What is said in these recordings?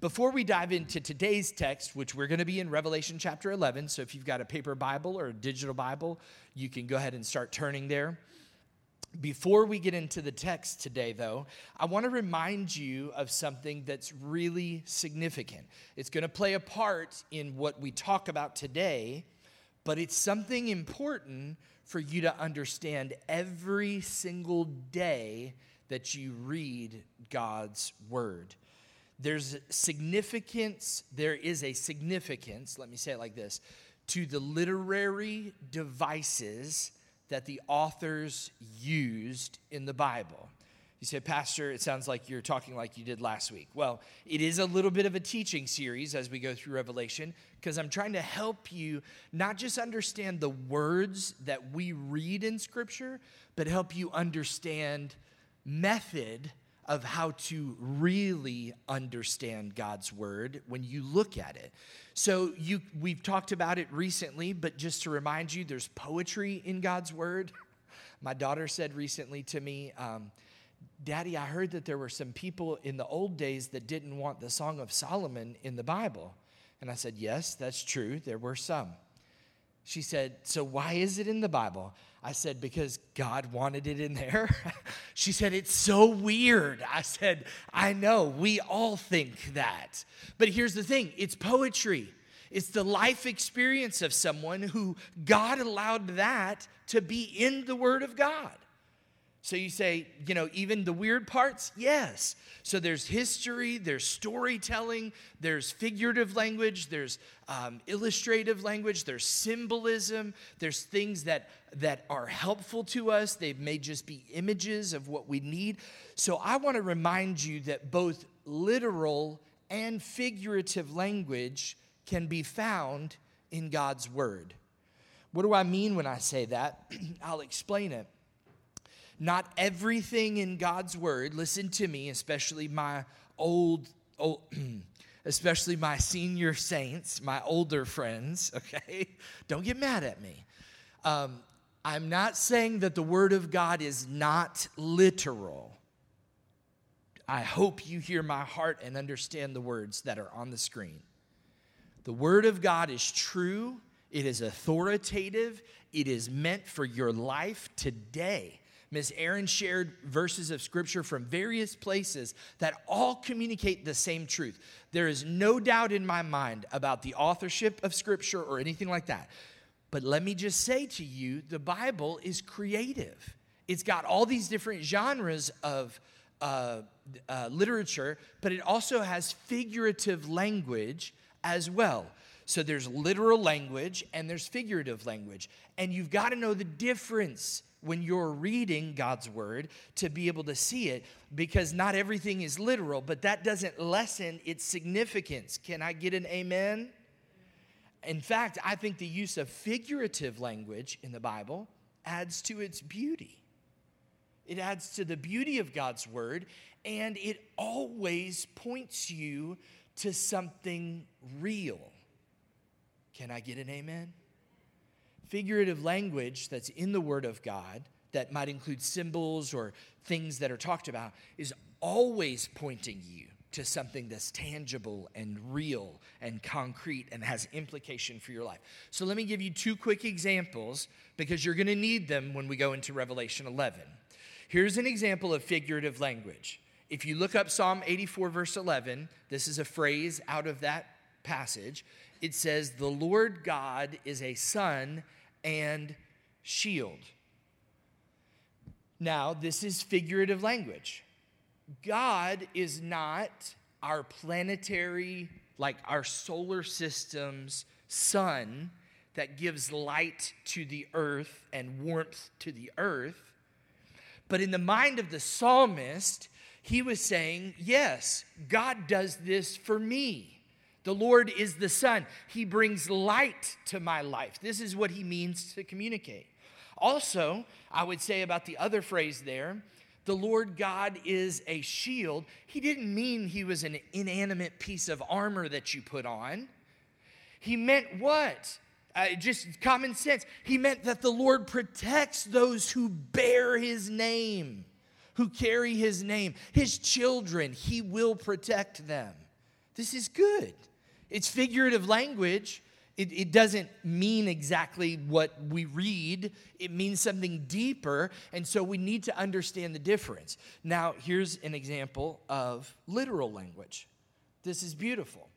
Before we dive into today's text, which we're going to be in Revelation chapter 11, so if you've got a paper Bible or a digital Bible, you can go ahead and start turning there. Before we get into the text today, though, I want to remind you of something that's really significant. It's going to play a part in what we talk about today, but it's something important for you to understand every single day that you read God's word. There's significance, there is a significance, let me say it like this, to the literary devices that the authors used in the Bible. You say, Pastor, it sounds like you're talking like you did last week. Well, it is a little bit of a teaching series as we go through Revelation because I'm trying to help you not just understand the words that we read in Scripture, but help you understand method of how to really understand God's word when you look at it. So you we've talked about it recently, but just to remind you, there's poetry in God's word. My daughter said recently to me, um, Daddy, I heard that there were some people in the old days that didn't want the Song of Solomon in the Bible. And I said, Yes, that's true. There were some. She said, So why is it in the Bible? I said, Because God wanted it in there. she said, It's so weird. I said, I know, we all think that. But here's the thing it's poetry, it's the life experience of someone who God allowed that to be in the Word of God. So you say, you know, even the weird parts? Yes. So there's history, there's storytelling, there's figurative language, there's um, illustrative language, there's symbolism, there's things that, that are helpful to us. They may just be images of what we need. So I want to remind you that both literal and figurative language can be found in God's Word. What do I mean when I say that? I'll explain it. Not everything in God's word, listen to me, especially my old, old especially my senior saints, my older friends, okay? Don't get mad at me. Um, I'm not saying that the word of God is not literal. I hope you hear my heart and understand the words that are on the screen. The word of God is true, it is authoritative, it is meant for your life today. Miss Aaron shared verses of scripture from various places that all communicate the same truth. There is no doubt in my mind about the authorship of scripture or anything like that. But let me just say to you the Bible is creative, it's got all these different genres of. Uh, uh, literature, but it also has figurative language as well. So there's literal language and there's figurative language. And you've got to know the difference when you're reading God's word to be able to see it because not everything is literal, but that doesn't lessen its significance. Can I get an amen? In fact, I think the use of figurative language in the Bible adds to its beauty. It adds to the beauty of God's word, and it always points you to something real. Can I get an amen? Figurative language that's in the Word of God, that might include symbols or things that are talked about, is always pointing you to something that's tangible and real and concrete and has implication for your life. So let me give you two quick examples because you're going to need them when we go into Revelation 11. Here's an example of figurative language. If you look up Psalm 84, verse 11, this is a phrase out of that passage. It says, The Lord God is a sun and shield. Now, this is figurative language. God is not our planetary, like our solar system's sun that gives light to the earth and warmth to the earth. But in the mind of the psalmist, he was saying, Yes, God does this for me. The Lord is the sun. He brings light to my life. This is what he means to communicate. Also, I would say about the other phrase there, the Lord God is a shield. He didn't mean he was an inanimate piece of armor that you put on. He meant what? Uh, just common sense. He meant that the Lord protects those who bear his name, who carry his name. His children, he will protect them. This is good. It's figurative language. It, it, doesn't mean exactly what we read, it means something deeper. And so we need to understand the difference. Now, here's an example of literal language. This is beautiful.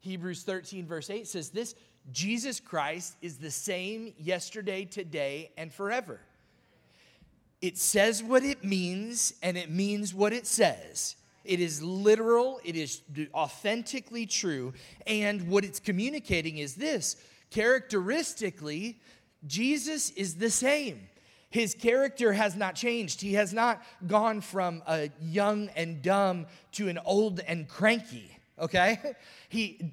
Hebrews 13, verse 8 says this Jesus Christ is the same yesterday, today, and forever. It says what it means, and it means what it says. It is literal, it is authentically true. And what it's communicating is this characteristically, Jesus is the same. His character has not changed. He has not gone from a young and dumb to an old and cranky, okay? He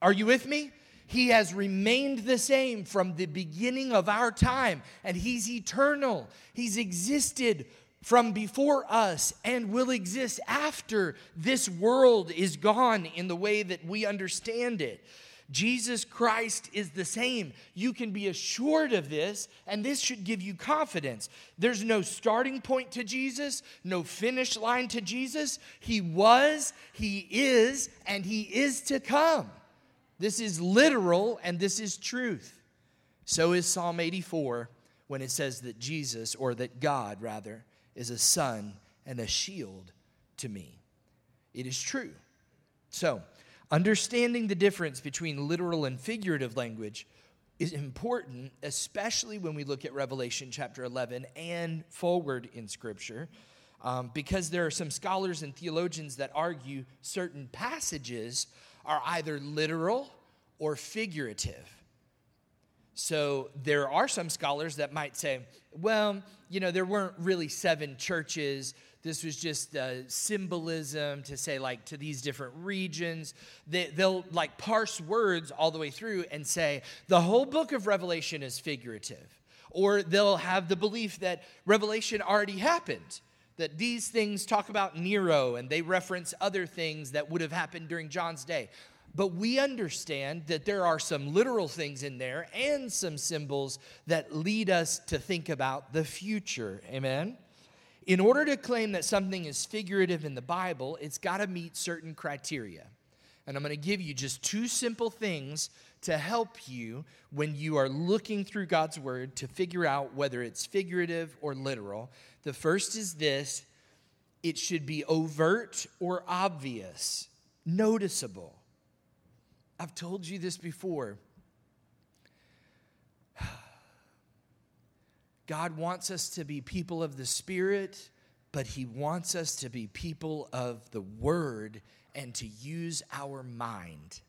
Are you with me? He has remained the same from the beginning of our time, and He's eternal. He's existed from before us and will exist after this world is gone in the way that we understand it. Jesus Christ is the same. You can be assured of this, and this should give you confidence. There's no starting point to Jesus, no finish line to Jesus. He was, He is, and He is to come. This is literal and this is truth. So is Psalm 84 when it says that Jesus, or that God rather, is a sun and a shield to me. It is true. So, understanding the difference between literal and figurative language is important, especially when we look at Revelation chapter 11 and forward in Scripture, um, because there are some scholars and theologians that argue certain passages are either literal or figurative. So there are some scholars that might say, well, you know, there weren't really seven churches. This was just uh, symbolism to say, like, to these different regions. They, they'll like parse words all the way through and say, the whole book of Revelation is figurative. Or they'll have the belief that Revelation already happened that these things talk about Nero and they reference other things that would have happened during John's day. But we understand that there are some literal things in there and some symbols that lead us to think about the future. Amen? In order to claim that something is figurative in the Bible, it's got to meet certain criteria. And I'm going to give you just two simple things to help you when you are looking through God's word to figure out whether it's figurative or literal. The first is this it should be overt or obvious, noticeable. I've told you this before. God wants us to be people of the Spirit, but He wants us to be people of the Word and to use our mind.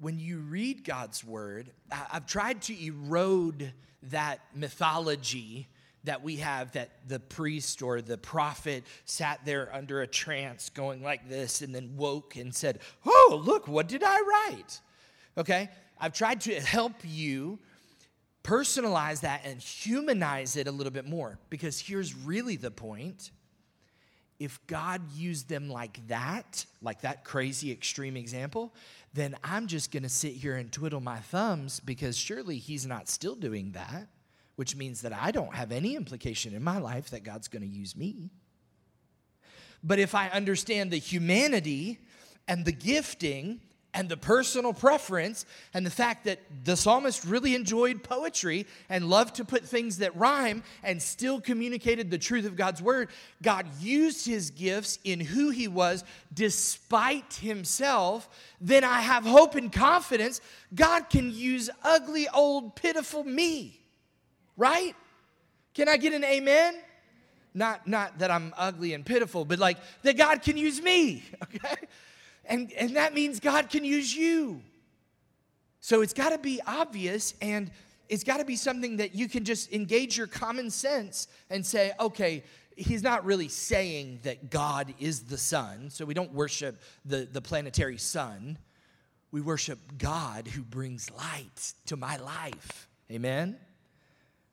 When you read God's Word, I've tried to erode that mythology that we have that the priest or the prophet sat there under a trance going like this and then woke and said, Oh, look, what did I write? Okay, I've tried to help you personalize that and humanize it a little bit more because here's really the point. If God used them like that, like that crazy extreme example, then I'm just gonna sit here and twiddle my thumbs because surely He's not still doing that which means that I don't have any implication in my life that God's going to use me. But if I understand the humanity and the gifting and the personal preference and the fact that the psalmist really enjoyed poetry and loved to put things that rhyme and still communicated the truth of God's word, God used his gifts in who he was despite himself, then I have hope and confidence God can use ugly, old, pitiful me right? Can I get an amen? Not, not that I'm ugly and pitiful, but like that God can use me, okay? And, and that means God can use you. So it's got to be obvious and it's got to be something that you can just engage your common sense and say, okay, he's not really saying that God is the sun. So we don't worship the, the planetary sun. We worship God who brings light to my life. Amen?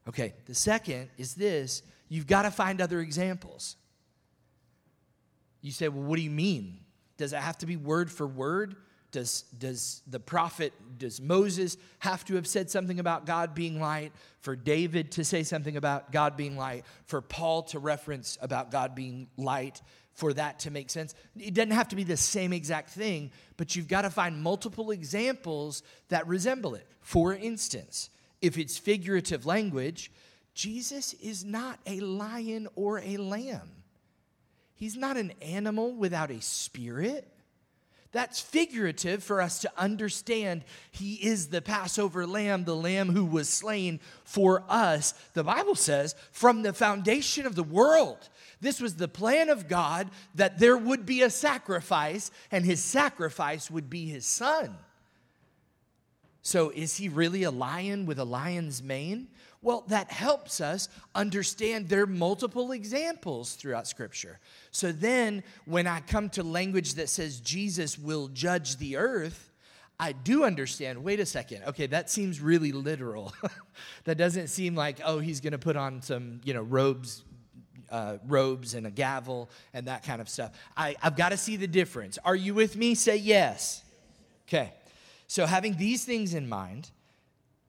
Okay, the second is this you've got to find other examples. You say, well, what do you mean? Does it have to be word for word? Does, does the prophet, does Moses have to have said something about God being light? For David to say something about God being light? For Paul to reference about God being light? for that to make sense. It doesn't have to be the same exact thing, but you've got to find multiple examples that resemble it. For instance, if it's figurative language, Jesus is not a lion or a lamb. He's not an animal without a spirit. That's figurative for us to understand he is the Passover lamb, the lamb who was slain for us. The Bible says, from the foundation of the world, this was the plan of God that there would be a sacrifice, and his sacrifice would be his son. So, is he really a lion with a lion's mane? Well, that helps us understand there are multiple examples throughout Scripture. So then, when I come to language that says Jesus will judge the earth, I do understand. Wait a second. Okay, that seems really literal. that doesn't seem like, oh, he's going to put on some, you know, robes, uh, robes and a gavel and that kind of stuff. I, I've got to see the difference. Are you with me? Say yes. Okay. So, having these things in mind,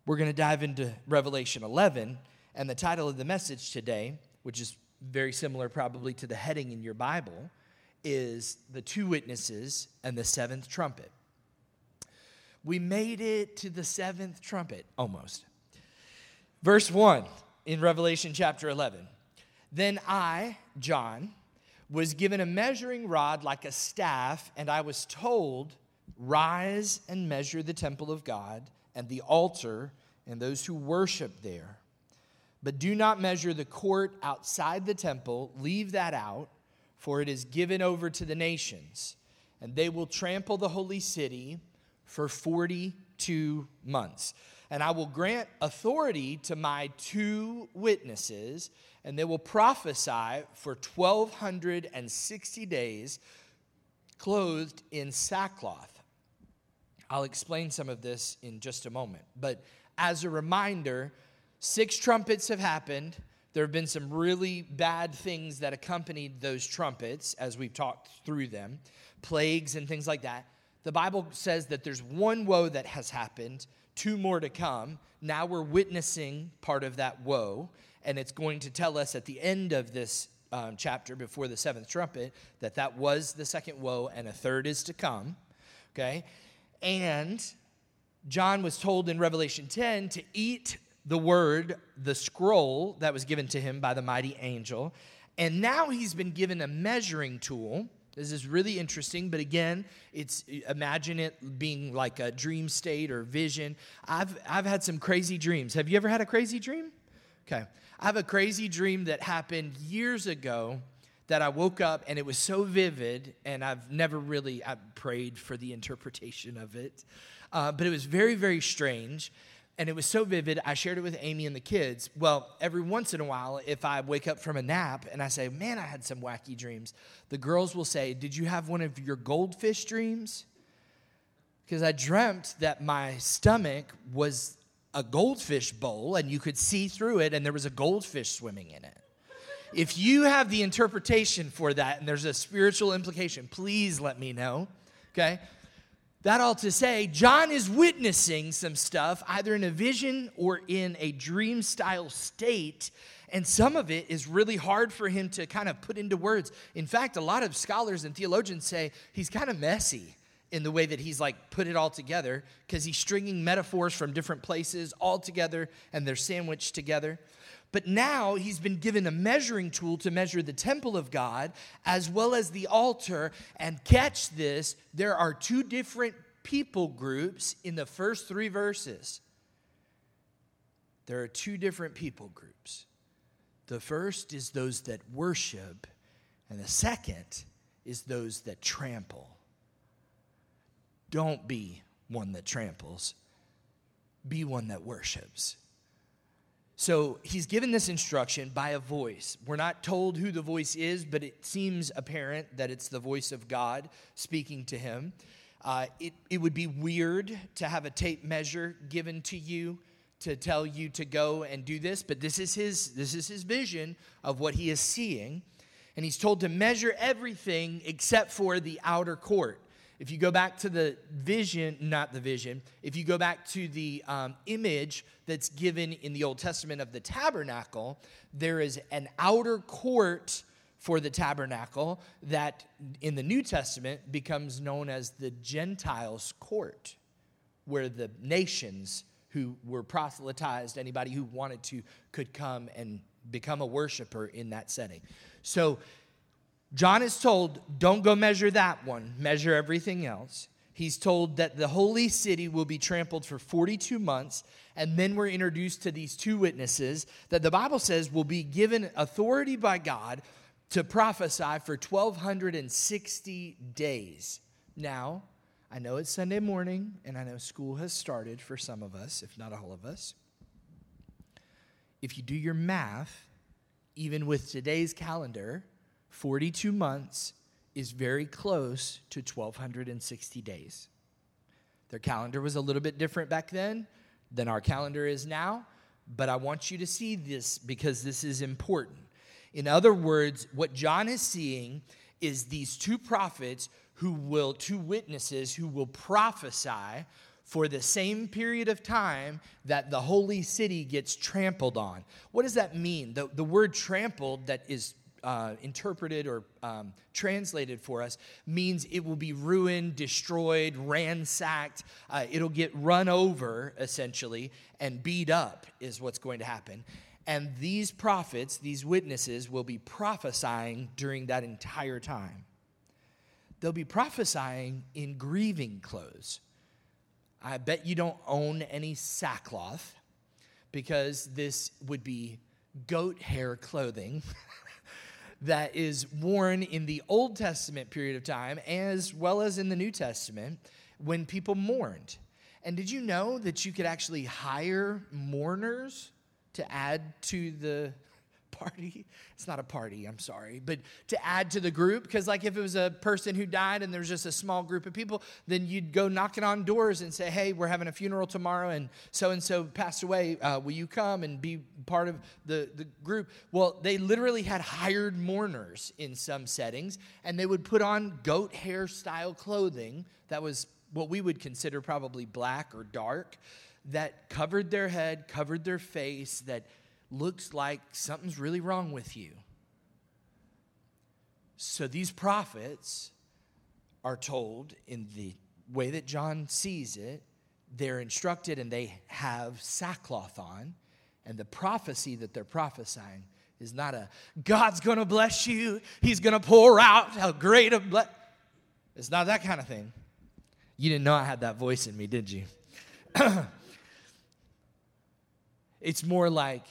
we're going to dive into Revelation 11. And the title of the message today, which is very similar probably to the heading in your Bible, is The Two Witnesses and the Seventh Trumpet. We made it to the seventh trumpet, almost. Verse 1 in Revelation chapter 11. Then I, John, was given a measuring rod like a staff, and I was told, Rise and measure the temple of God and the altar and those who worship there. But do not measure the court outside the temple, leave that out, for it is given over to the nations, and they will trample the holy city for 42 months. And I will grant authority to my two witnesses, and they will prophesy for 1,260 days, clothed in sackcloth. I'll explain some of this in just a moment. But as a reminder, six trumpets have happened. There have been some really bad things that accompanied those trumpets as we've talked through them, plagues and things like that. The Bible says that there's one woe that has happened, two more to come. Now we're witnessing part of that woe, and it's going to tell us at the end of this um, chapter before the seventh trumpet that that was the second woe, and a third is to come. Okay? And John was told in Revelation 10 to eat the word, the scroll that was given to him by the mighty angel. And now he's been given a measuring tool. This is really interesting, but again, it's imagine it being like a dream state or vision. I've I've had some crazy dreams. Have you ever had a crazy dream? Okay. I have a crazy dream that happened years ago that I woke up and it was so vivid, and I've never really I prayed for the interpretation of it, uh, but it was very, very strange. And it was so vivid, I shared it with Amy and the kids. Well, every once in a while, if I wake up from a nap and I say, Man, I had some wacky dreams, the girls will say, Did you have one of your goldfish dreams? Because I dreamt that my stomach was a goldfish bowl and you could see through it and there was a goldfish swimming in it. If you have the interpretation for that and there's a spiritual implication, please let me know. Okay? That all to say, John is witnessing some stuff, either in a vision or in a dream style state. And some of it is really hard for him to kind of put into words. In fact, a lot of scholars and theologians say he's kind of messy in the way that he's like put it all together because he's stringing metaphors from different places all together and they're sandwiched together. But now he's been given a measuring tool to measure the temple of God as well as the altar. And catch this there are two different people groups in the first three verses. There are two different people groups. The first is those that worship, and the second is those that trample. Don't be one that tramples, be one that worships. So he's given this instruction by a voice. We're not told who the voice is, but it seems apparent that it's the voice of God speaking to him. Uh, it, it would be weird to have a tape measure given to you to tell you to go and do this, but this is his, this is his vision of what he is seeing. And he's told to measure everything except for the outer court. If you go back to the vision, not the vision, if you go back to the um, image that's given in the Old Testament of the tabernacle, there is an outer court for the tabernacle that in the New Testament becomes known as the Gentiles' court, where the nations who were proselytized, anybody who wanted to, could come and become a worshiper in that setting. So, John is told, don't go measure that one, measure everything else. He's told that the holy city will be trampled for 42 months, and then we're introduced to these two witnesses that the Bible says will be given authority by God to prophesy for 1,260 days. Now, I know it's Sunday morning, and I know school has started for some of us, if not all of us. If you do your math, even with today's calendar, 42 months is very close to 1,260 days. Their calendar was a little bit different back then than our calendar is now, but I want you to see this because this is important. In other words, what John is seeing is these two prophets who will, two witnesses who will prophesy for the same period of time that the holy city gets trampled on. What does that mean? The, the word trampled that is uh, interpreted or um, translated for us means it will be ruined, destroyed, ransacked. Uh, it'll get run over, essentially, and beat up, is what's going to happen. And these prophets, these witnesses, will be prophesying during that entire time. They'll be prophesying in grieving clothes. I bet you don't own any sackcloth because this would be goat hair clothing. that is worn in the Old Testament period of time as well as in the New Testament when people mourned. And did you know that you could actually hire mourners to add to the party. It's not a party, I'm sorry, but to add to the group. Because, like, if it was a person who died and there's just a small group of people, then you'd go knocking on doors and say, Hey, we're having a funeral tomorrow, and so and so passed away. Uh, will you come and be part of the, the group? Well, they literally had hired mourners in some settings, and they would put on goat hair style clothing that was what we would consider probably black or dark that covered their head, covered their face, that looks like something's really wrong with you. So these prophets are told in the way that John sees it, they're instructed and they have sackcloth on. And the prophecy that they're prophesying is not a God's gonna bless you, He's gonna pour out how great a bless. It's not that kind of thing. You didn't know I had that voice in me, did you? it's more like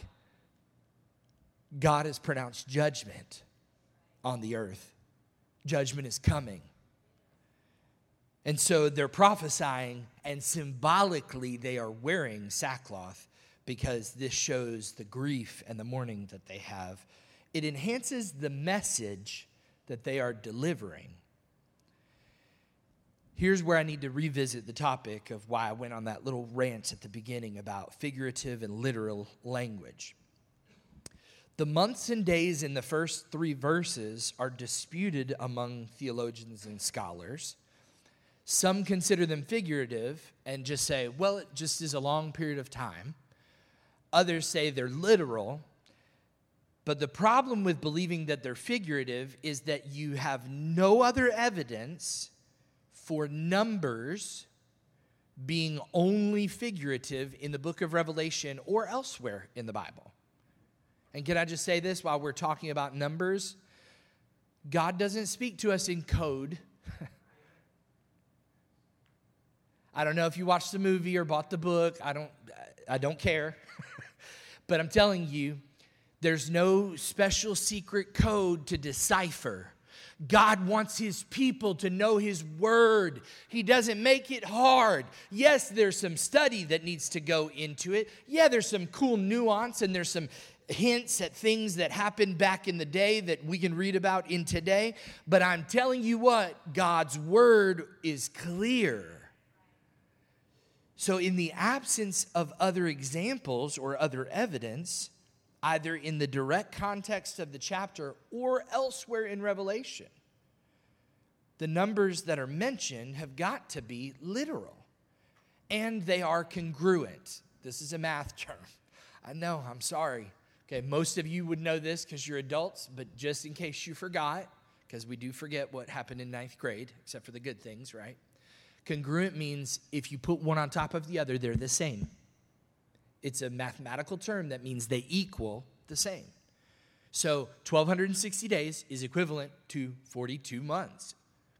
God has pronounced judgment on the earth. Judgment is coming. And so they're prophesying, and symbolically, they are wearing sackcloth because this shows the grief and the mourning that they have. It enhances the message that they are delivering. Here's where I need to revisit the topic of why I went on that little rant at the beginning about figurative and literal language. The months and days in the first three verses are disputed among theologians and scholars. Some consider them figurative and just say, well, it just is a long period of time. Others say they're literal. But the problem with believing that they're figurative is that you have no other evidence for numbers being only figurative in the book of Revelation or elsewhere in the Bible. And can I just say this while we're talking about numbers? God doesn't speak to us in code. I don't know if you watched the movie or bought the book. I don't I don't care. but I'm telling you, there's no special secret code to decipher. God wants his people to know his word. He doesn't make it hard. Yes, there's some study that needs to go into it. Yeah, there's some cool nuance and there's some hints at things that happened back in the day that we can read about in today. But I'm telling you what, God's word is clear. So, in the absence of other examples or other evidence, either in the direct context of the chapter or elsewhere in Revelation, the numbers that are mentioned have got to be literal and they are congruent. This is a math term. I know, I'm sorry. Okay, most of you would know this because you're adults, but just in case you forgot, because we do forget what happened in ninth grade, except for the good things, right? Congruent means if you put one on top of the other, they're the same. It's a mathematical term that means they equal the same. So 1260 days is equivalent to 42 months.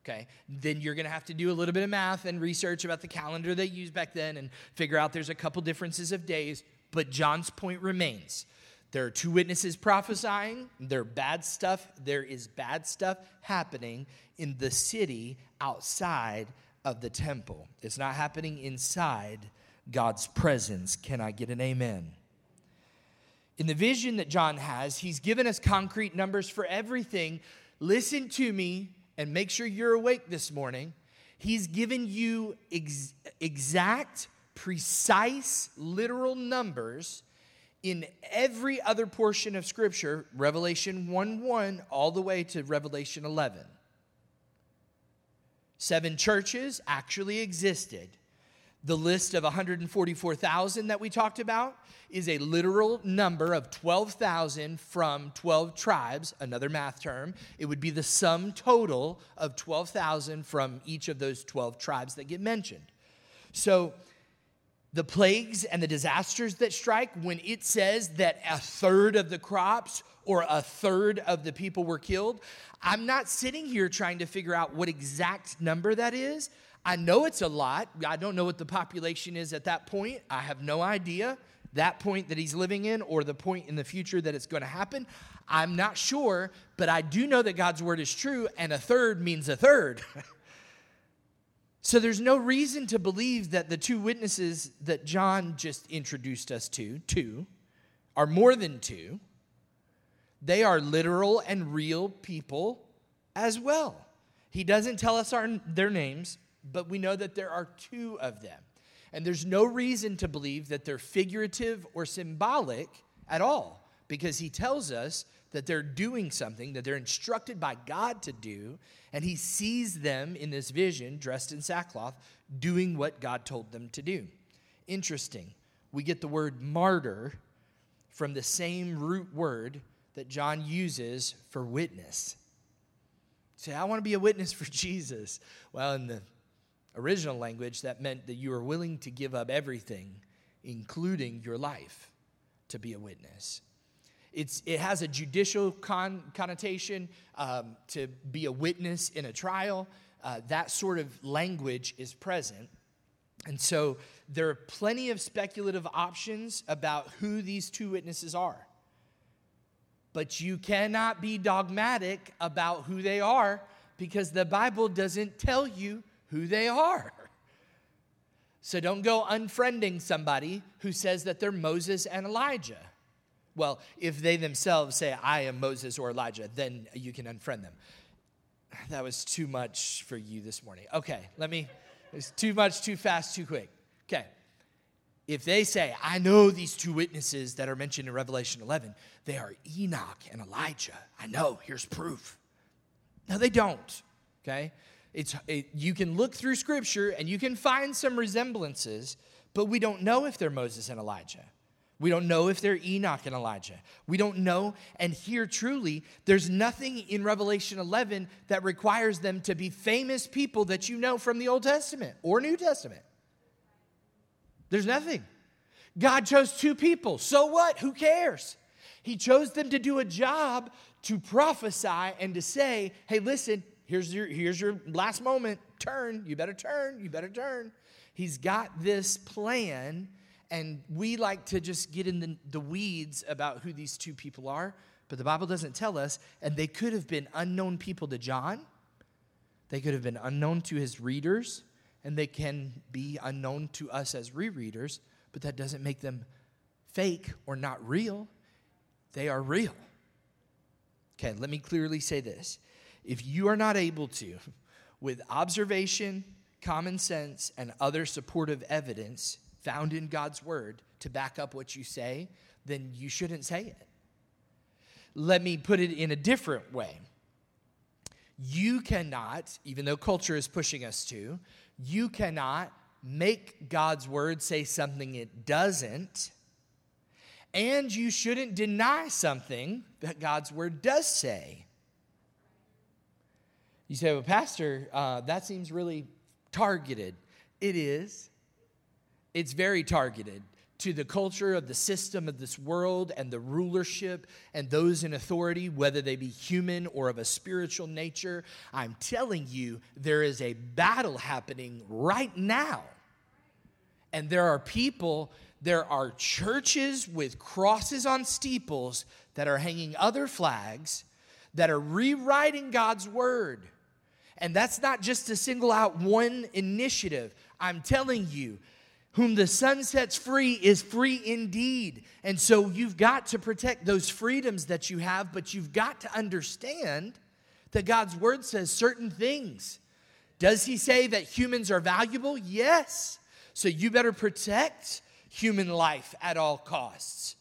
Okay, then you're gonna have to do a little bit of math and research about the calendar they used back then and figure out there's a couple differences of days. But John's point remains there are two witnesses prophesying. There bad stuff. There is bad stuff happening in the city outside of the temple. It's not happening inside God's presence. Can I get an amen? In the vision that John has, he's given us concrete numbers for everything. Listen to me and make sure you're awake this morning. He's given you ex- exact, precise, literal numbers in every other portion of Scripture, Revelation 1 1, all the way to Revelation 11. Seven churches actually existed. The list of 144,000 that we talked about is a literal number of 12,000 from 12 tribes, another math term. It would be the sum total of 12,000 from each of those 12 tribes that get mentioned. So the plagues and the disasters that strike, when it says that a third of the crops or a third of the people were killed, I'm not sitting here trying to figure out what exact number that is. I know it's a lot. I don't know what the population is at that point. I have no idea that point that he's living in or the point in the future that it's going to happen. I'm not sure, but I do know that God's word is true, and a third means a third. So there's no reason to believe that the two witnesses that John just introduced us to, two, are more than two. They are literal and real people as well. He doesn't tell us our, their names, but we know that there are two of them. And there's no reason to believe that they're figurative or symbolic at all, because he tells us that they're doing something that they're instructed by God to do, and he sees them in this vision, dressed in sackcloth, doing what God told them to do. Interesting. We get the word martyr from the same root word that John uses for witness. Say, I want to be a witness for Jesus. Well, in the original language, that meant that you were willing to give up everything, including your life, to be a witness. It's, it has a judicial con- connotation um, to be a witness in a trial. Uh, that sort of language is present. And so there are plenty of speculative options about who these two witnesses are. But you cannot be dogmatic about who they are because the Bible doesn't tell you who they are. So don't go unfriending somebody who says that they're Moses and Elijah. Well, if they themselves say, I am Moses or Elijah, then you can unfriend them. That was too much for you this morning. Okay, let me, it's too much, too fast, too quick. Okay. If they say, I know these two witnesses that are mentioned in Revelation 11, they are Enoch and Elijah. I know, here's proof. No, they don't. Okay? It's, it, you can look through scripture and you can find some resemblances, but we don't know if they're Moses and Elijah. We don't know if they're Enoch and Elijah. We don't know. And here, truly, there's nothing in Revelation 11 that requires them to be famous people that you know from the Old Testament or New Testament. There's nothing. God chose two people. So what? Who cares? He chose them to do a job to prophesy and to say, hey, listen, here's your, here's your last moment. Turn. You better turn. You better turn. He's got this plan and we like to just get in the, the weeds about who these two people are, but the Bible doesn't tell us. And they could have been unknown people to John, they could have been unknown to his readers, and they can be unknown to us as rereaders, but that doesn't make them fake or not real. They are real. Okay, let me clearly say this. If you are not able to, with observation, common sense, and other supportive evidence, found in God's word to back up what you say, then you shouldn't say it. Let me put it in a different way. You cannot, even though culture is pushing us to, you cannot make God's word say something it doesn't And you shouldn't deny something that God's word does say. You say, well, Pastor, uh, that seems really targeted. It is. It's very targeted to the culture of the system of this world and the rulership and those in authority, whether they be human or of a spiritual nature. I'm telling you, there is a battle happening right now. And there are people, there are churches with crosses on steeples that are hanging other flags that are rewriting God's word. And that's not just to single out one initiative. I'm telling you, whom the son sets free is free indeed. And so you've got to protect those freedoms that you have, but you've got to understand that God's word says certain things. Does he say that humans are valuable? Yes. So you better protect human life at all costs.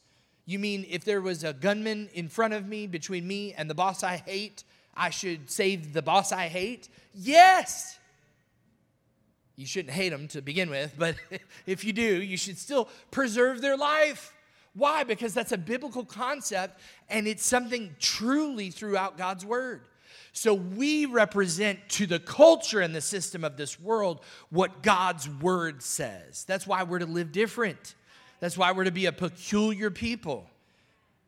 You mean if there was a gunman in front of me, between me and the boss I hate, I should save the boss I hate? Yes. You shouldn't hate them to begin with, but if you do, you should still preserve their life. Why? Because that's a biblical concept and it's something truly throughout God's word. So we represent to the culture and the system of this world what God's word says. That's why we're to live different. That's why we're to be a peculiar people.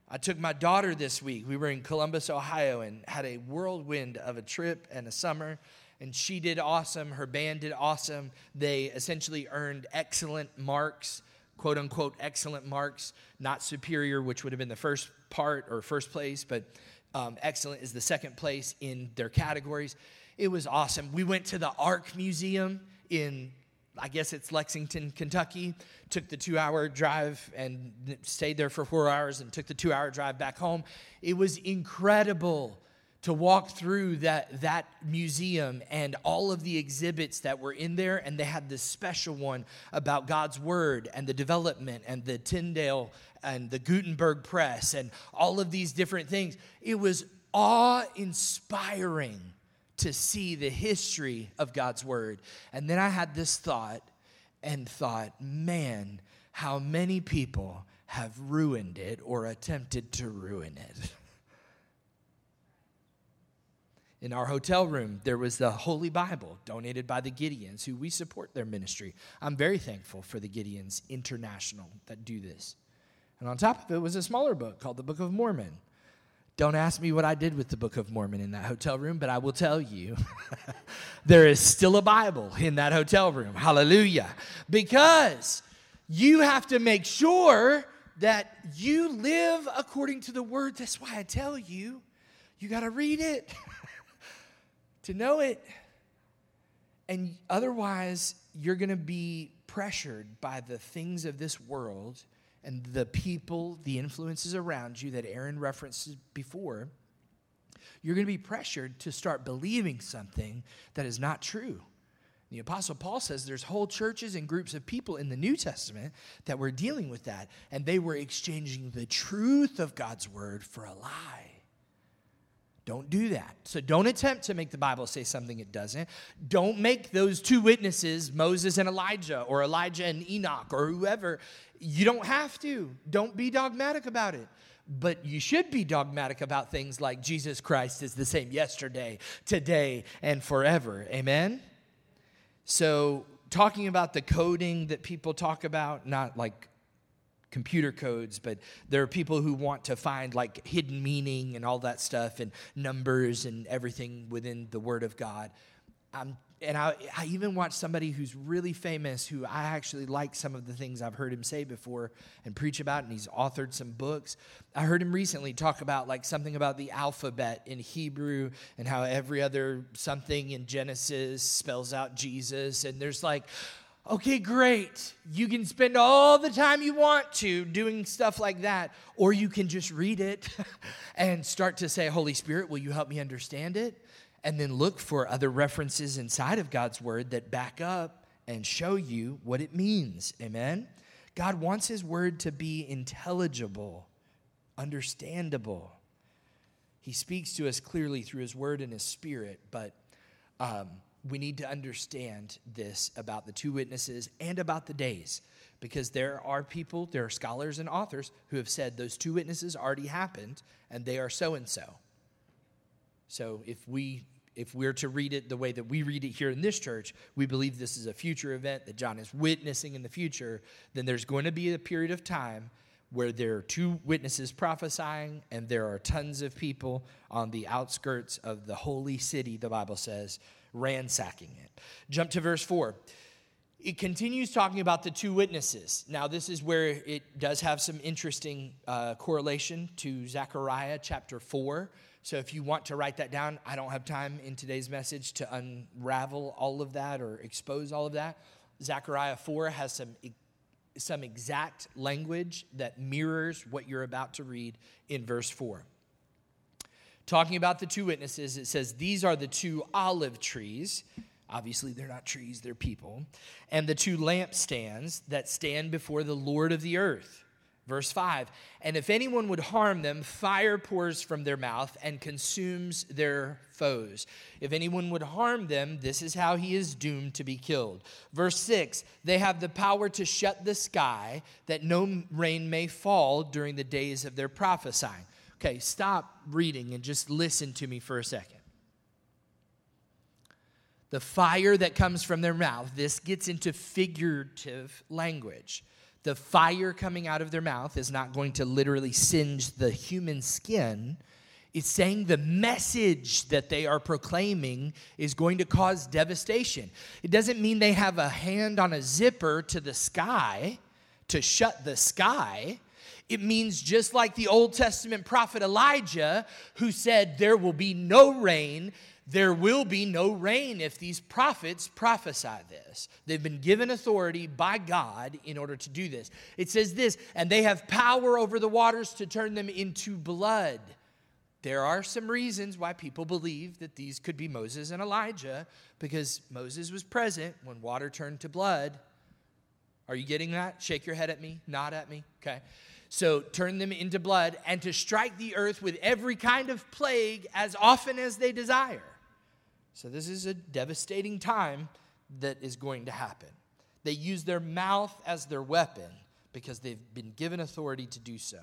I took my daughter this week. We were in Columbus, Ohio, and had a whirlwind of a trip and a summer. And she did awesome. Her band did awesome. They essentially earned excellent marks, quote unquote, excellent marks, not superior, which would have been the first part or first place, but um, excellent is the second place in their categories. It was awesome. We went to the Ark Museum in I guess it's Lexington, Kentucky. Took the two hour drive and stayed there for four hours and took the two hour drive back home. It was incredible to walk through that, that museum and all of the exhibits that were in there. And they had this special one about God's Word and the development and the Tyndale and the Gutenberg Press and all of these different things. It was awe inspiring to see the history of God's word. And then I had this thought and thought, man, how many people have ruined it or attempted to ruin it. In our hotel room, there was the Holy Bible donated by the Gideons, who we support their ministry. I'm very thankful for the Gideons International that do this. And on top of it was a smaller book called the Book of Mormon. Don't ask me what I did with the Book of Mormon in that hotel room, but I will tell you there is still a Bible in that hotel room. Hallelujah. Because you have to make sure that you live according to the word. That's why I tell you, you got to read it to know it. And otherwise, you're going to be pressured by the things of this world and the people, the influences around you that Aaron referenced before, you're going to be pressured to start believing something that is not true. The Apostle Paul says there's whole churches and groups of people in the New Testament that were dealing with that, and they were exchanging the truth of God's word for a lie. Don't do that. So don't attempt to make the Bible say something it doesn't. Don't make those two witnesses, Moses and Elijah, or Elijah and Enoch, or whoever, you don't have to. Don't be dogmatic about it. But you should be dogmatic about things like Jesus Christ is the same yesterday, today, and forever. Amen? So, talking about the coding that people talk about, not like computer codes, but there are people who want to find like hidden meaning and all that stuff and numbers and everything within the Word of God. I'm and I, I even watched somebody who's really famous who I actually like some of the things I've heard him say before and preach about, and he's authored some books. I heard him recently talk about like something about the alphabet in Hebrew and how every other something in Genesis spells out Jesus. And there's like, okay, great. You can spend all the time you want to doing stuff like that, or you can just read it and start to say, Holy Spirit, will you help me understand it? and then look for other references inside of God's word that back up and show you what it means. Amen? God wants his word to be intelligible, understandable. He speaks to us clearly through his word and his spirit, but um, we need to understand this about the two witnesses and about the days because there are people, there are scholars and authors who have said those two witnesses already happened and they are so and so. So if we if we're to read it the way that we read it here in this church, we believe this is a future event that John is witnessing in the future, then there's going to be a period of time where there are two witnesses prophesying and there are tons of people on the outskirts of the holy city, the Bible says, ransacking it. Jump to verse 4. It continues talking about the two witnesses. Now, this is where it does have some interesting uh, correlation to Zechariah chapter 4. So, if you want to write that down, I don't have time in today's message to unravel all of that or expose all of that. Zechariah 4 has some, some exact language that mirrors what you're about to read in verse 4 talking about the two witnesses, it says, These are the two olive trees. Obviously, they're not trees, they're people. And the two lampstands that stand before the Lord of the earth. Verse 5 And if anyone would harm them, fire pours from their mouth and consumes their foes. If anyone would harm them, this is how he is doomed to be killed. Verse 6 They have the power to shut the sky that no rain may fall during the days of their prophesying. Okay, stop reading and just listen to me for a second. The fire that comes from their mouth, this gets into figurative language. The fire coming out of their mouth is not going to literally singe the human skin. It's saying the message that they are proclaiming is going to cause devastation. It doesn't mean they have a hand on a zipper to the sky to shut the sky. It means just like the Old Testament prophet Elijah, who said, There will be no rain, there will be no rain if these prophets prophesy this. They've been given authority by God in order to do this. It says this, and they have power over the waters to turn them into blood. There are some reasons why people believe that these could be Moses and Elijah, because Moses was present when water turned to blood. Are you getting that? Shake your head at me, nod at me. Okay. So turn them into blood, and to strike the earth with every kind of plague as often as they desire. So this is a devastating time that is going to happen. They use their mouth as their weapon because they've been given authority to do so.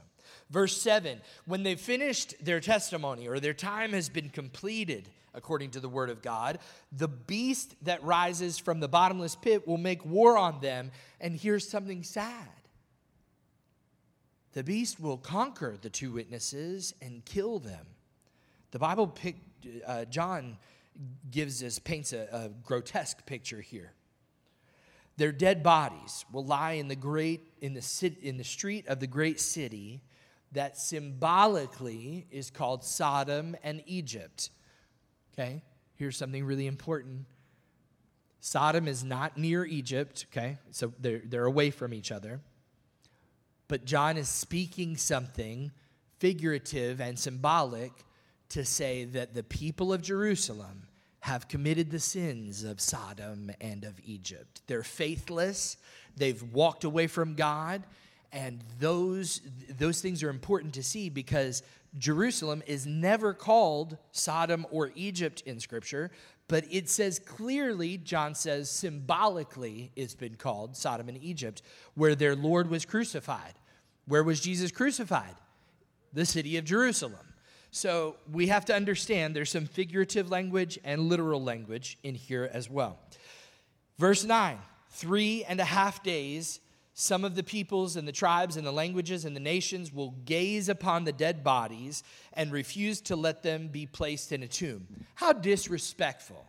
Verse 7 When they've finished their testimony or their time has been completed, according to the word of God, the beast that rises from the bottomless pit will make war on them. And here's something sad the beast will conquer the two witnesses and kill them. The Bible, pick, uh, John gives us, paints a, a grotesque picture here. Their dead bodies will lie in the great in the, in the street of the great city that symbolically is called Sodom and Egypt. Okay, here's something really important. Sodom is not near Egypt, okay? So they're, they're away from each other. But John is speaking something figurative and symbolic to say that the people of Jerusalem have committed the sins of Sodom and of Egypt. They're faithless, they've walked away from God, and those, those things are important to see because Jerusalem is never called Sodom or Egypt in Scripture, but it says clearly, John says symbolically, it's been called Sodom and Egypt, where their Lord was crucified. Where was Jesus crucified? The city of Jerusalem. So we have to understand there's some figurative language and literal language in here as well. Verse 9 Three and a half days, some of the peoples and the tribes and the languages and the nations will gaze upon the dead bodies and refuse to let them be placed in a tomb. How disrespectful.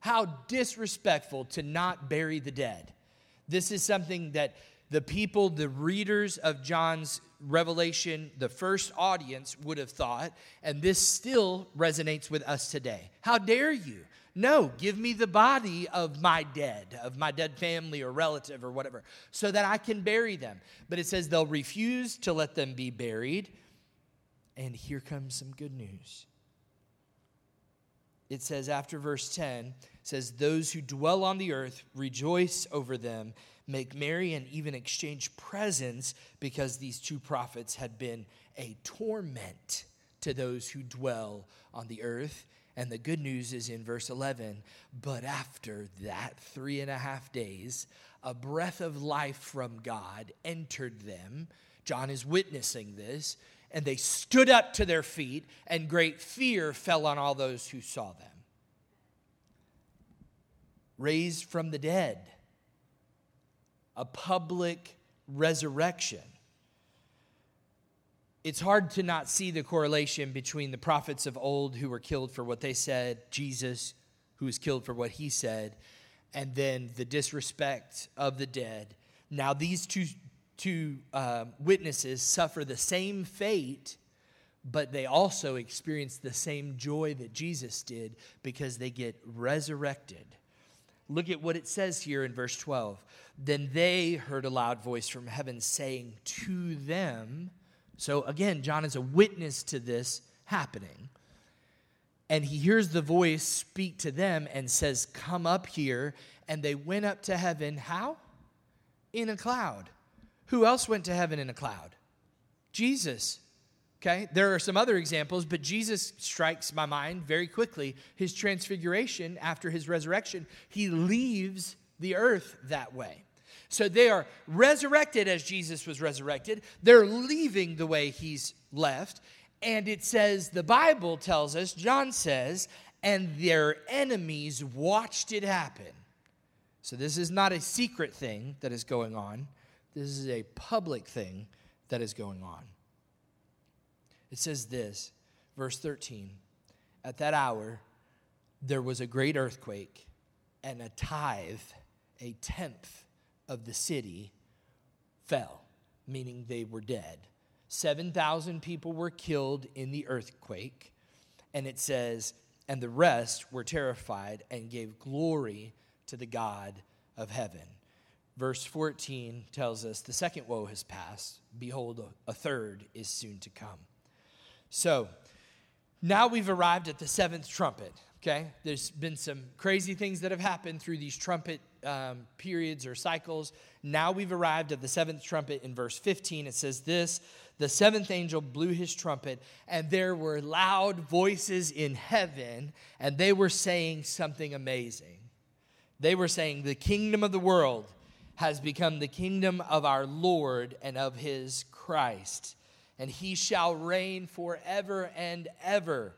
How disrespectful to not bury the dead. This is something that the people, the readers of John's revelation, the first audience would have thought, and this still resonates with us today. How dare you? No, give me the body of my dead, of my dead family or relative or whatever, so that I can bury them. But it says they'll refuse to let them be buried. And here comes some good news. It says after verse 10, says, Those who dwell on the earth rejoice over them make merry, and even exchange presents because these two prophets had been a torment to those who dwell on the earth. And the good news is in verse 11, but after that three and a half days, a breath of life from God entered them. John is witnessing this. And they stood up to their feet, and great fear fell on all those who saw them. Raised from the dead, a public resurrection it's hard to not see the correlation between the prophets of old who were killed for what they said, Jesus, who was killed for what he said, and then the disrespect of the dead. Now, these two, two uh, witnesses suffer the same fate, but they also experience the same joy that Jesus did because they get resurrected. Look at what it says here in verse 12. Then they heard a loud voice from heaven saying to them, so again, John is a witness to this happening. And he hears the voice speak to them and says, Come up here. And they went up to heaven. How? In a cloud. Who else went to heaven in a cloud? Jesus. Okay, there are some other examples, but Jesus strikes my mind very quickly. His transfiguration after his resurrection, he leaves the earth that way. So they are resurrected as Jesus was resurrected. They're leaving the way he's left. And it says, the Bible tells us, John says, and their enemies watched it happen. So this is not a secret thing that is going on, this is a public thing that is going on. It says this, verse 13 At that hour, there was a great earthquake, and a tithe, a tenth of the city fell, meaning they were dead. 7,000 people were killed in the earthquake. And it says, and the rest were terrified and gave glory to the God of heaven. Verse 14 tells us the second woe has passed. Behold, a third is soon to come. So now we've arrived at the seventh trumpet. Okay? There's been some crazy things that have happened through these trumpet um, periods or cycles. Now we've arrived at the seventh trumpet in verse 15. It says this The seventh angel blew his trumpet, and there were loud voices in heaven, and they were saying something amazing. They were saying, The kingdom of the world has become the kingdom of our Lord and of his Christ, and he shall reign forever and ever.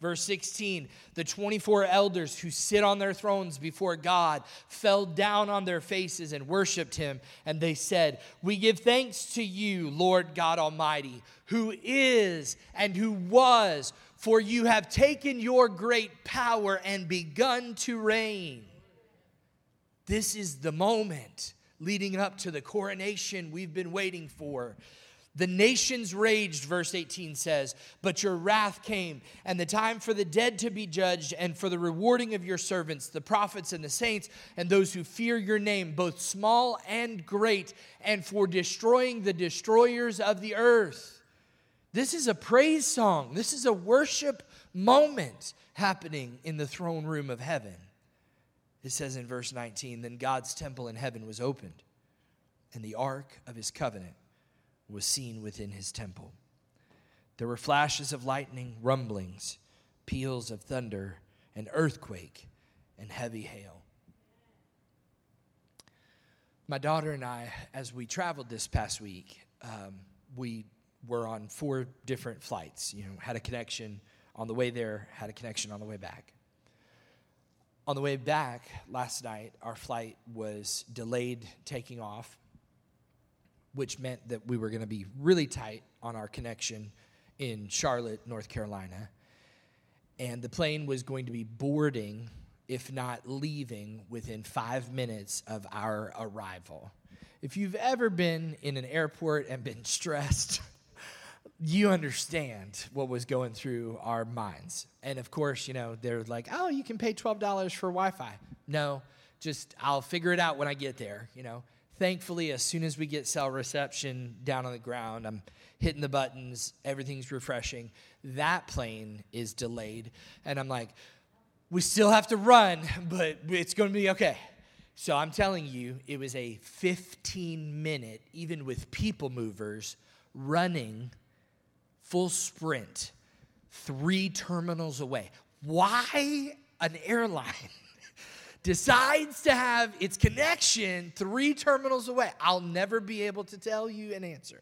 Verse 16 The 24 elders who sit on their thrones before God fell down on their faces and worshiped him. And they said, We give thanks to you, Lord God Almighty, who is and who was, for you have taken your great power and begun to reign. This is the moment leading up to the coronation we've been waiting for. The nations raged, verse 18 says, but your wrath came, and the time for the dead to be judged, and for the rewarding of your servants, the prophets and the saints, and those who fear your name, both small and great, and for destroying the destroyers of the earth. This is a praise song. This is a worship moment happening in the throne room of heaven. It says in verse 19 Then God's temple in heaven was opened, and the ark of his covenant was seen within his temple. There were flashes of lightning, rumblings, peals of thunder, an earthquake, and heavy hail. My daughter and I, as we traveled this past week, um, we were on four different flights. You know, had a connection on the way there, had a connection on the way back. On the way back last night, our flight was delayed taking off which meant that we were going to be really tight on our connection in Charlotte, North Carolina. And the plane was going to be boarding, if not leaving, within five minutes of our arrival. If you've ever been in an airport and been stressed, you understand what was going through our minds. And of course, you know, they're like, oh, you can pay $12 for Wi Fi. No, just I'll figure it out when I get there, you know. Thankfully, as soon as we get cell reception down on the ground, I'm hitting the buttons, everything's refreshing. That plane is delayed. And I'm like, we still have to run, but it's going to be okay. So I'm telling you, it was a 15 minute, even with people movers, running full sprint three terminals away. why an airline decides to have its connection three terminals away. I'll never be able to tell you an answer.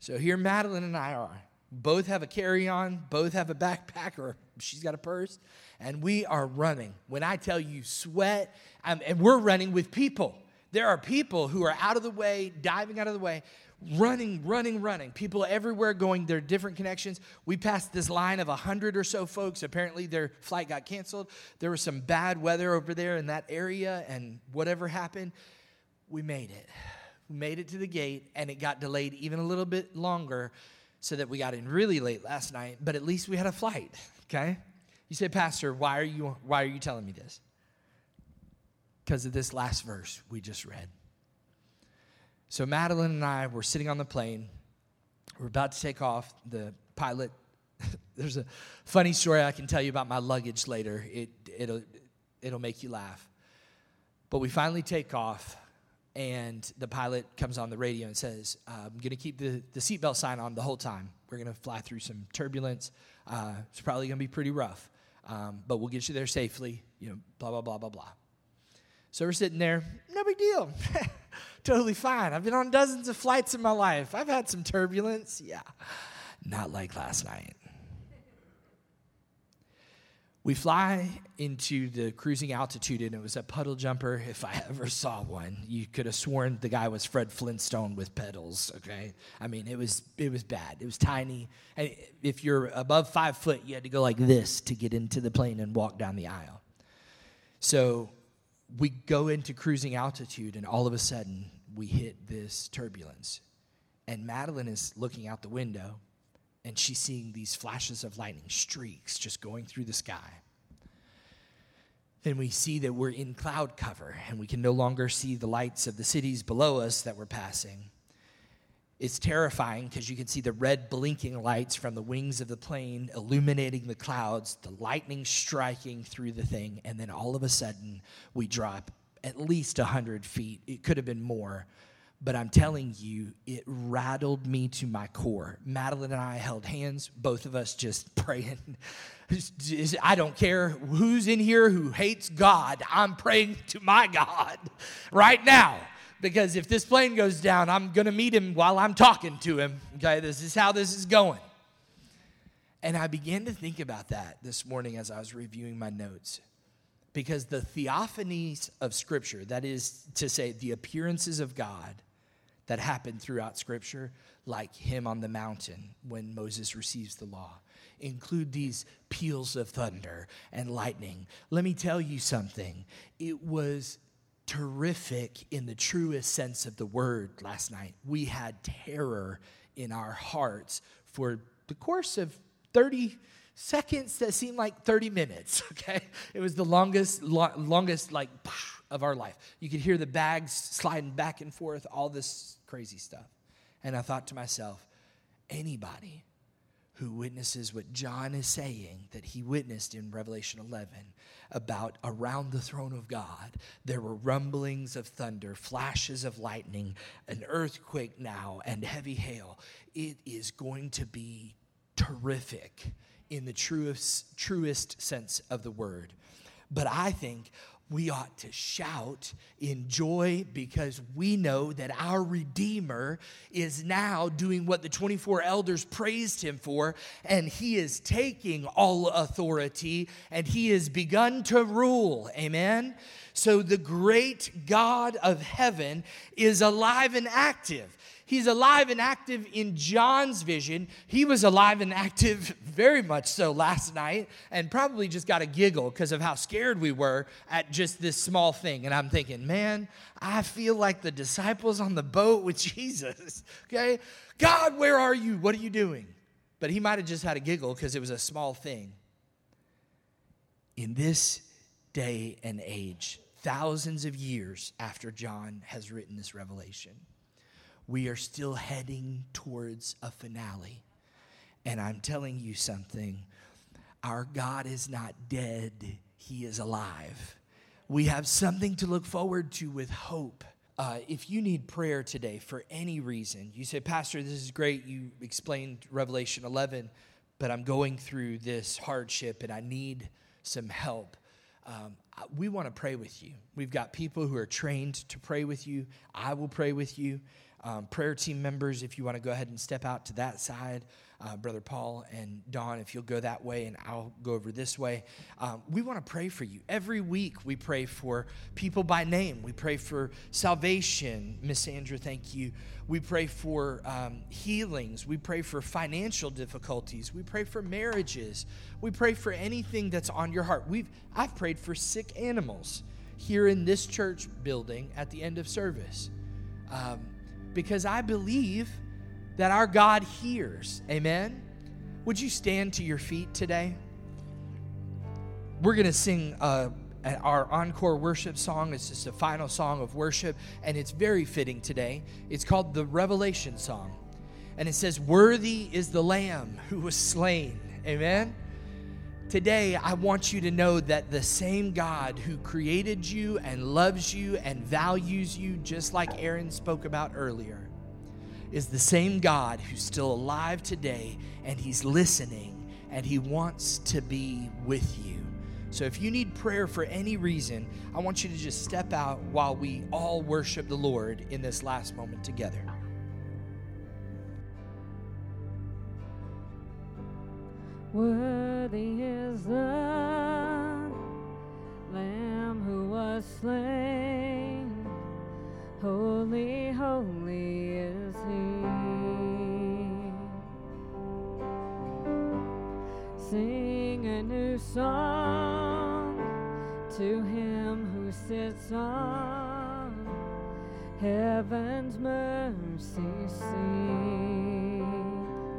So here Madeline and I are. Both have a carry on, both have a backpack, or she's got a purse, and we are running. When I tell you sweat, um, and we're running with people. There are people who are out of the way, diving out of the way, running, running, running. People everywhere going their different connections. We passed this line of a hundred or so folks. Apparently, their flight got canceled. There was some bad weather over there in that area, and whatever happened, we made it. We made it to the gate, and it got delayed even a little bit longer, so that we got in really late last night. But at least we had a flight. Okay. You say, Pastor, why are you why are you telling me this? Because of this last verse we just read. So Madeline and I were sitting on the plane. We're about to take off. The pilot, there's a funny story I can tell you about my luggage later. It, it'll, it'll make you laugh. But we finally take off, and the pilot comes on the radio and says, I'm going to keep the, the seatbelt sign on the whole time. We're going to fly through some turbulence. Uh, it's probably going to be pretty rough, um, but we'll get you there safely, you know, blah, blah, blah, blah, blah. So we're sitting there, no big deal. totally fine. I've been on dozens of flights in my life. I've had some turbulence. Yeah, not like last night. We fly into the cruising altitude, and it was a puddle jumper. If I ever saw one, you could have sworn the guy was Fred Flintstone with pedals. Okay, I mean it was it was bad. It was tiny, and if you're above five foot, you had to go like this to get into the plane and walk down the aisle. So we go into cruising altitude, and all of a sudden, we hit this turbulence. And Madeline is looking out the window, and she's seeing these flashes of lightning, streaks just going through the sky. Then we see that we're in cloud cover, and we can no longer see the lights of the cities below us that we're passing. It's terrifying because you can see the red blinking lights from the wings of the plane illuminating the clouds, the lightning striking through the thing, and then all of a sudden we drop at least 100 feet. It could have been more. But I'm telling you, it rattled me to my core. Madeline and I held hands, both of us just praying. I don't care who's in here who hates God. I'm praying to my God right now because if this plane goes down, I'm going to meet him while I'm talking to him. Okay, this is how this is going. And I began to think about that this morning as I was reviewing my notes. Because the theophanies of Scripture, that is to say, the appearances of God that happen throughout Scripture, like him on the mountain when Moses receives the law, include these peals of thunder and lightning. Let me tell you something. It was terrific in the truest sense of the word last night. We had terror in our hearts for the course of 30 seconds that seemed like 30 minutes, okay? It was the longest, lo- longest like of our life. You could hear the bags sliding back and forth, all this crazy stuff. And I thought to myself, anybody who witnesses what John is saying that he witnessed in Revelation 11 about around the throne of God, there were rumblings of thunder, flashes of lightning, an earthquake now, and heavy hail. It is going to be terrific in the truest, truest sense of the word. But I think we ought to shout in joy because we know that our Redeemer is now doing what the 24 elders praised him for, and he is taking all authority and he has begun to rule. Amen? So the great God of heaven is alive and active. He's alive and active in John's vision. He was alive and active very much so last night and probably just got a giggle because of how scared we were at just this small thing. And I'm thinking, man, I feel like the disciples on the boat with Jesus. Okay? God, where are you? What are you doing? But he might have just had a giggle because it was a small thing. In this day and age, thousands of years after John has written this revelation, we are still heading towards a finale. And I'm telling you something our God is not dead, He is alive. We have something to look forward to with hope. Uh, if you need prayer today for any reason, you say, Pastor, this is great. You explained Revelation 11, but I'm going through this hardship and I need some help. Um, we want to pray with you. We've got people who are trained to pray with you. I will pray with you. Um, prayer team members, if you want to go ahead and step out to that side, uh, Brother Paul and Don, if you'll go that way and I'll go over this way. Um, we want to pray for you. Every week we pray for people by name. We pray for salvation. Miss Sandra, thank you. We pray for um, healings. We pray for financial difficulties. We pray for marriages. We pray for anything that's on your heart. We've, I've prayed for sick animals here in this church building at the end of service um, because I believe that our God hears. Amen? Would you stand to your feet today? We're going to sing uh, our encore worship song. It's just a final song of worship, and it's very fitting today. It's called the Revelation Song. And it says, Worthy is the Lamb who was slain. Amen? Today, I want you to know that the same God who created you and loves you and values you, just like Aaron spoke about earlier, is the same God who's still alive today and he's listening and he wants to be with you. So if you need prayer for any reason, I want you to just step out while we all worship the Lord in this last moment together. Worthy is the Lamb who was slain. Holy, holy is he. Sing a new song to him who sits on heaven's mercy seat.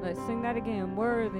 Let's sing that again. Worthy,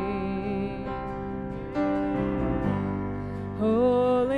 Oh.